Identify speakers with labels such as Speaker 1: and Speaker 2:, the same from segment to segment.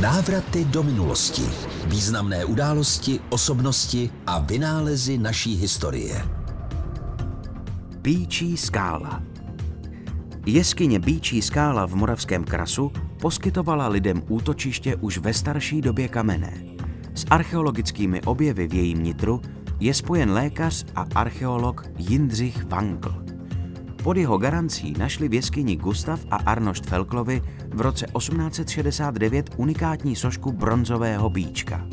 Speaker 1: Návraty do minulosti. Významné události, osobnosti a vynálezy naší historie.
Speaker 2: Bíčí skála Jeskyně Bíčí skála v Moravském krasu poskytovala lidem útočiště už ve starší době kamenné. S archeologickými objevy v jejím nitru je spojen lékař a archeolog Jindřich Wankl. Pod jeho garancí našli v jeskyni Gustav a Arnošt Felklovi v roce 1869 unikátní sošku bronzového bíčka.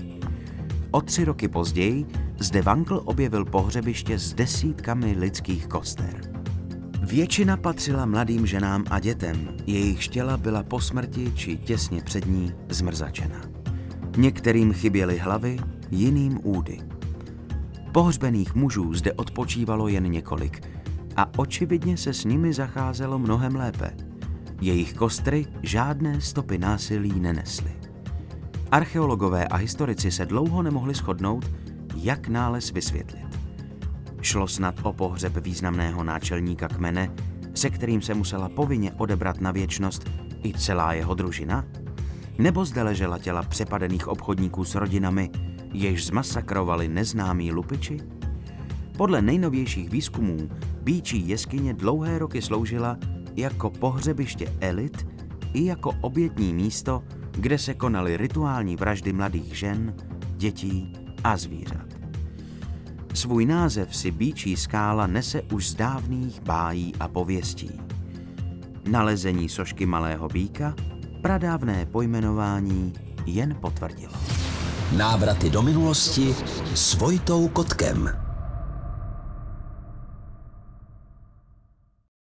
Speaker 2: O tři roky později zde Vankl objevil pohřebiště s desítkami lidských koster. Většina patřila mladým ženám a dětem, jejich těla byla po smrti či těsně před ní zmrzačena. Některým chyběly hlavy, jiným údy. Pohřbených mužů zde odpočívalo jen několik a očividně se s nimi zacházelo mnohem lépe. Jejich kostry žádné stopy násilí nenesly. Archeologové a historici se dlouho nemohli shodnout, jak nález vysvětlit. Šlo snad o pohřeb významného náčelníka kmene, se kterým se musela povinně odebrat na věčnost i celá jeho družina? Nebo zde ležela těla přepadených obchodníků s rodinami, jež zmasakrovali neznámí lupiči? Podle nejnovějších výzkumů Bíčí jeskyně dlouhé roky sloužila jako pohřebiště elit i jako obětní místo, kde se konaly rituální vraždy mladých žen, dětí a zvířat. Svůj název si Bíčí skála nese už z dávných bájí a pověstí. Nalezení sošky malého býka pradávné pojmenování jen potvrdilo.
Speaker 1: Návraty do minulosti s Vojtou Kotkem.